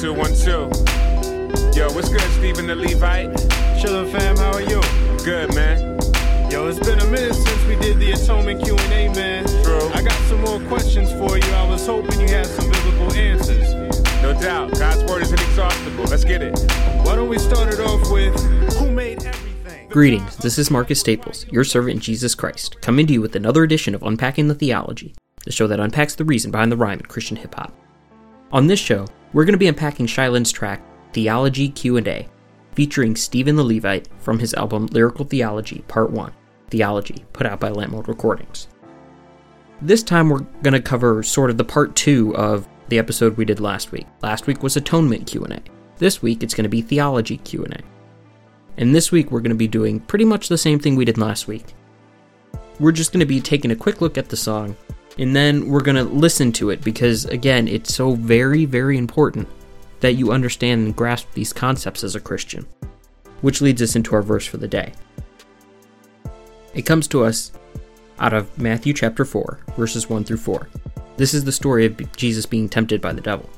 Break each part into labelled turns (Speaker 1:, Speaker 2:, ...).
Speaker 1: two, one, two. Yo, what's good, Stephen the Levite?
Speaker 2: Chillin' fam, how are you?
Speaker 1: Good, man.
Speaker 2: Yo, it's been a minute since we did the atonement Q&A, man.
Speaker 1: True.
Speaker 2: I got some more questions for you. I was hoping you had some biblical answers.
Speaker 1: No doubt. God's word is inexhaustible. Let's get it.
Speaker 2: Why don't we start it off with who made everything?
Speaker 3: Greetings, this is Marcus Staples, your servant in Jesus Christ, coming to you with another edition of Unpacking the Theology, the show that unpacks the reason behind the rhyme in Christian hip hop. On this show, we're going to be unpacking Shai Linne's track Theology Q&A, featuring Stephen the Levite from his album Lyrical Theology Part 1, Theology, put out by Lamp Mode Recordings. This time we're going to cover sort of the part 2 of the episode we did last week. Last week was Atonement Q&A. This week it's going to be Theology Q&A. And this week we're going to be doing pretty much the same thing we did last week. We're just going to be taking a quick look at the song and then we're going to listen to it because again, it's so very very important that you understand and grasp these concepts as a Christian. Which leads us into our verse for the day. It comes to us out of Matthew chapter 4, verses 1 through 4. This is the story of Jesus being tempted by the devil.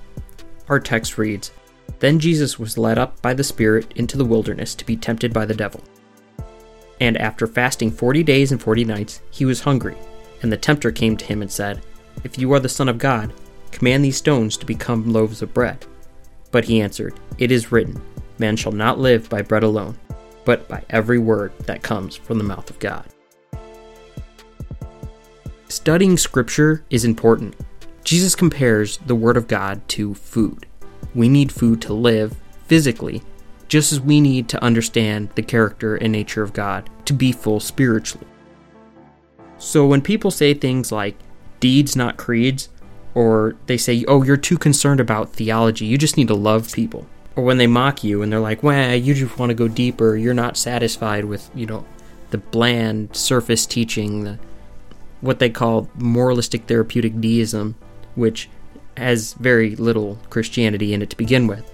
Speaker 3: Our text reads Then Jesus was led up by the Spirit into the wilderness to be tempted by the devil. And after fasting forty days and forty nights, he was hungry. And the tempter came to him and said, If you are the Son of God, command these stones to become loaves of bread. But he answered, It is written, Man shall not live by bread alone, but by every word that comes from the mouth of God. Studying Scripture is important. Jesus compares the Word of God to food. We need food to live physically, just as we need to understand the character and nature of God to be full spiritually. So when people say things like deeds, not creeds, or they say, oh, you're too concerned about theology, you just need to love people. Or when they mock you and they're like, well, you just want to go deeper, you're not satisfied with, you know, the bland surface teaching, the, what they call moralistic therapeutic deism, which has very little Christianity in it to begin with.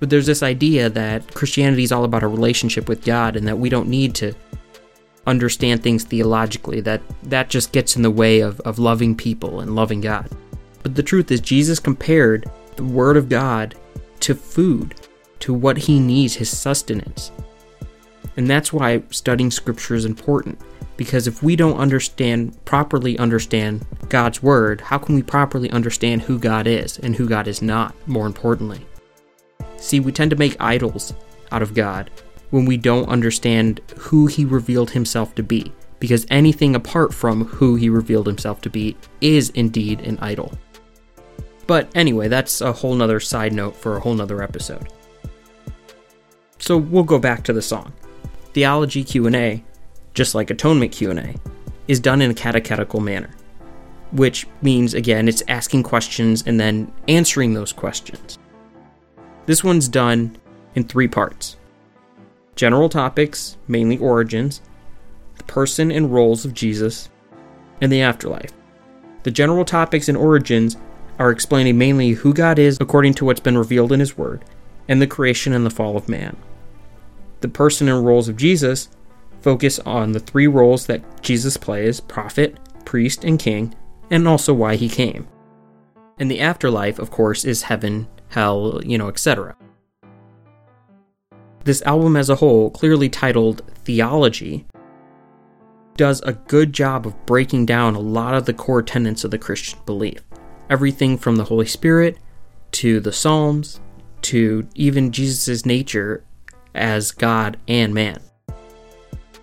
Speaker 3: But there's this idea that Christianity is all about a relationship with God and that we don't need to understand things theologically, that that just gets in the way of, of loving people and loving God. But the truth is, Jesus compared the Word of God to food, to what he needs, his sustenance. And that's why studying Scripture is important. Because if we don't understand, properly understand God's Word, how can we properly understand who God is and who God is not, more importantly? See, we tend to make idols out of God when we don't understand who He revealed Himself to be, because anything apart from who He revealed Himself to be is indeed an idol. But anyway, that's a whole nother side note for a whole nother episode. So we'll go back to the song. Theology Q&A, just like Atonement Q&A, is done in a catechetical manner, which means again it's asking questions and then answering those questions. This one's done in three parts. General topics, mainly origins, the person and roles of Jesus, and the afterlife. The general topics and origins are explaining mainly who God is according to what's been revealed in His Word, and the creation and the fall of man. The person and roles of Jesus focus on the three roles that Jesus plays prophet, priest, and king, and also why he came. And the afterlife, of course, is heaven, hell, you know, etc. This album as a whole, clearly titled Theology, does a good job of breaking down a lot of the core tenets of the Christian belief. Everything from the Holy Spirit to the Psalms to even Jesus' nature as God and man.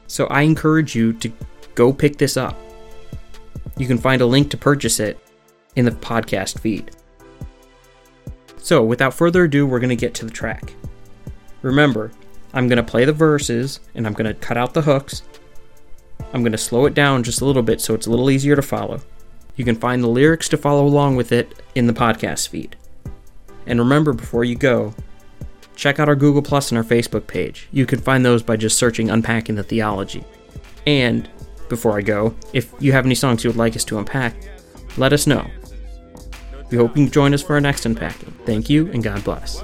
Speaker 3: So I encourage you to go pick this up. You can find a link to purchase it in the podcast feed. So, without further ado, we're going to get to the track. Remember, I'm going to play the verses and I'm going to cut out the hooks. I'm going to slow it down just a little bit so it's a little easier to follow. You can find the lyrics to follow along with it in the podcast feed. And remember, before you go, check out our Google Plus and our Facebook page. You can find those by just searching Unpacking the Theology. And before I go, if you have any songs you would like us to unpack, let us know. We hope you can join us for our next unpacking. Thank you and God bless.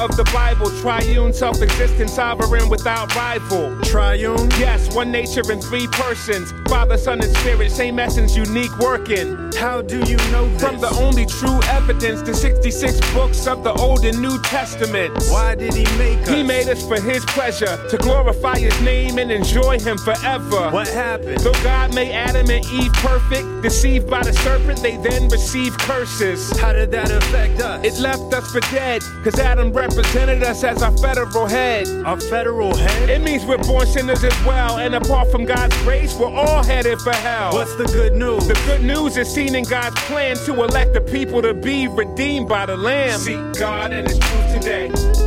Speaker 1: Of the Bible, triune, self-existent, sovereign, without rival.
Speaker 2: Triune?
Speaker 1: Yes, one nature in three persons. Father, Son, and Spirit, same essence, unique working.
Speaker 2: How do you know this?
Speaker 1: From the only true evidence, the 66 books of the Old and New Testament.
Speaker 2: Why did he make us?
Speaker 1: He made us for his pleasure, to glorify his name and enjoy him forever.
Speaker 2: What happened?
Speaker 1: Though God made Adam and Eve perfect, deceived by the serpent, they then received curses.
Speaker 2: How did that affect us?
Speaker 1: It left us for dead, cause Adam represented us as a federal head.
Speaker 2: A federal head?
Speaker 1: It means we're born sinners as well, and apart from God's grace, we're all headed for hell.
Speaker 2: What's the good news?
Speaker 1: The good news is seen in God's plan to elect the people to be redeemed by the Lamb. See God and His truth today.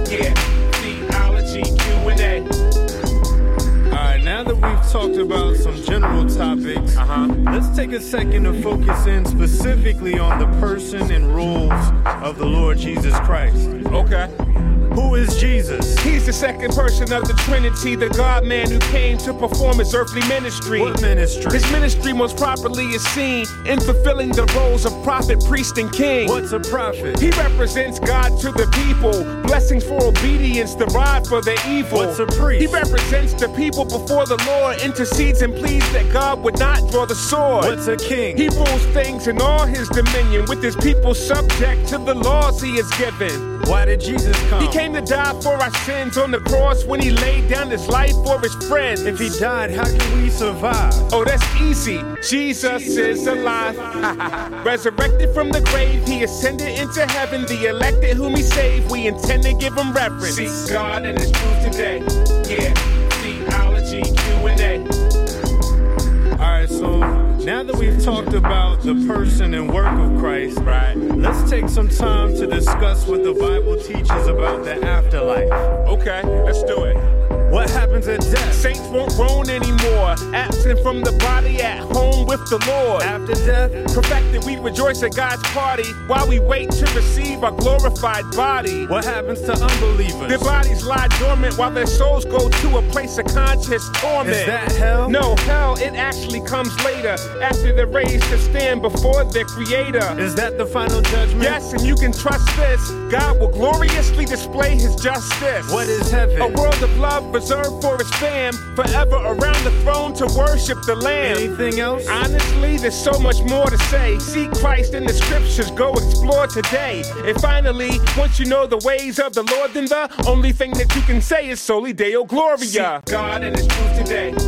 Speaker 1: Yeah, theology Q&A.
Speaker 2: Alright, now that we've talked about some general topics,
Speaker 1: Uh-huh.
Speaker 2: let's take a second to focus in specifically on the person and roles of the Lord Jesus Christ.
Speaker 1: Okay.
Speaker 2: Who is Jesus?
Speaker 1: He's the second person of the Trinity, the God man who came to perform his earthly ministry.
Speaker 2: What ministry?
Speaker 1: His ministry most properly is seen in fulfilling the roles of prophet, priest, and king.
Speaker 2: What's a prophet?
Speaker 1: He represents God to the people, blessings for obedience, the rod for the evil.
Speaker 2: What's a priest?
Speaker 1: He represents the people before the Lord, intercedes and pleads that God would not draw the sword.
Speaker 2: What's a king?
Speaker 1: He rules things in all his dominion, with his people subject to the laws he has given.
Speaker 2: Why did Jesus come?
Speaker 1: He came to die for our sins on the cross when he laid down his life for his friends.
Speaker 2: If he died, how can we survive?
Speaker 1: Oh, that's easy. Jesus is alive. Resurrected from the grave, he ascended into heaven. The elected whom he saved, we intend to give him reverence. See God and his truth today. Yeah,
Speaker 2: talked about the person and work of Christ,
Speaker 1: Right.
Speaker 2: let's take some time to discuss what the Bible teaches about the afterlife.
Speaker 1: Okay, let's do it.
Speaker 2: What happens at death?
Speaker 1: Saints won't groan anymore. Absent from the body, at home with the Lord.
Speaker 2: After death?
Speaker 1: Perfected, we rejoice at God's party while we wait to receive our glorified body.
Speaker 2: What happens to unbelievers?
Speaker 1: Their bodies lie dormant while their souls go to a place of conscious torment.
Speaker 2: Is that hell?
Speaker 1: No, hell, it actually comes later after they're raised to stand before their creator.
Speaker 2: Is that the final judgment?
Speaker 1: Yes, and you can trust this. God will gloriously display his justice.
Speaker 2: What is heaven?
Speaker 1: A world of love reserved for his fam, forever around the throne to worship the Lamb.
Speaker 2: Anything else?
Speaker 1: Honestly, there's so much more to say. Seek Christ in the scriptures, go explore today. And finally, once you know the ways of the Lord, then the only thing that you can say is Soli Deo Gloria. Seek God and His truth today.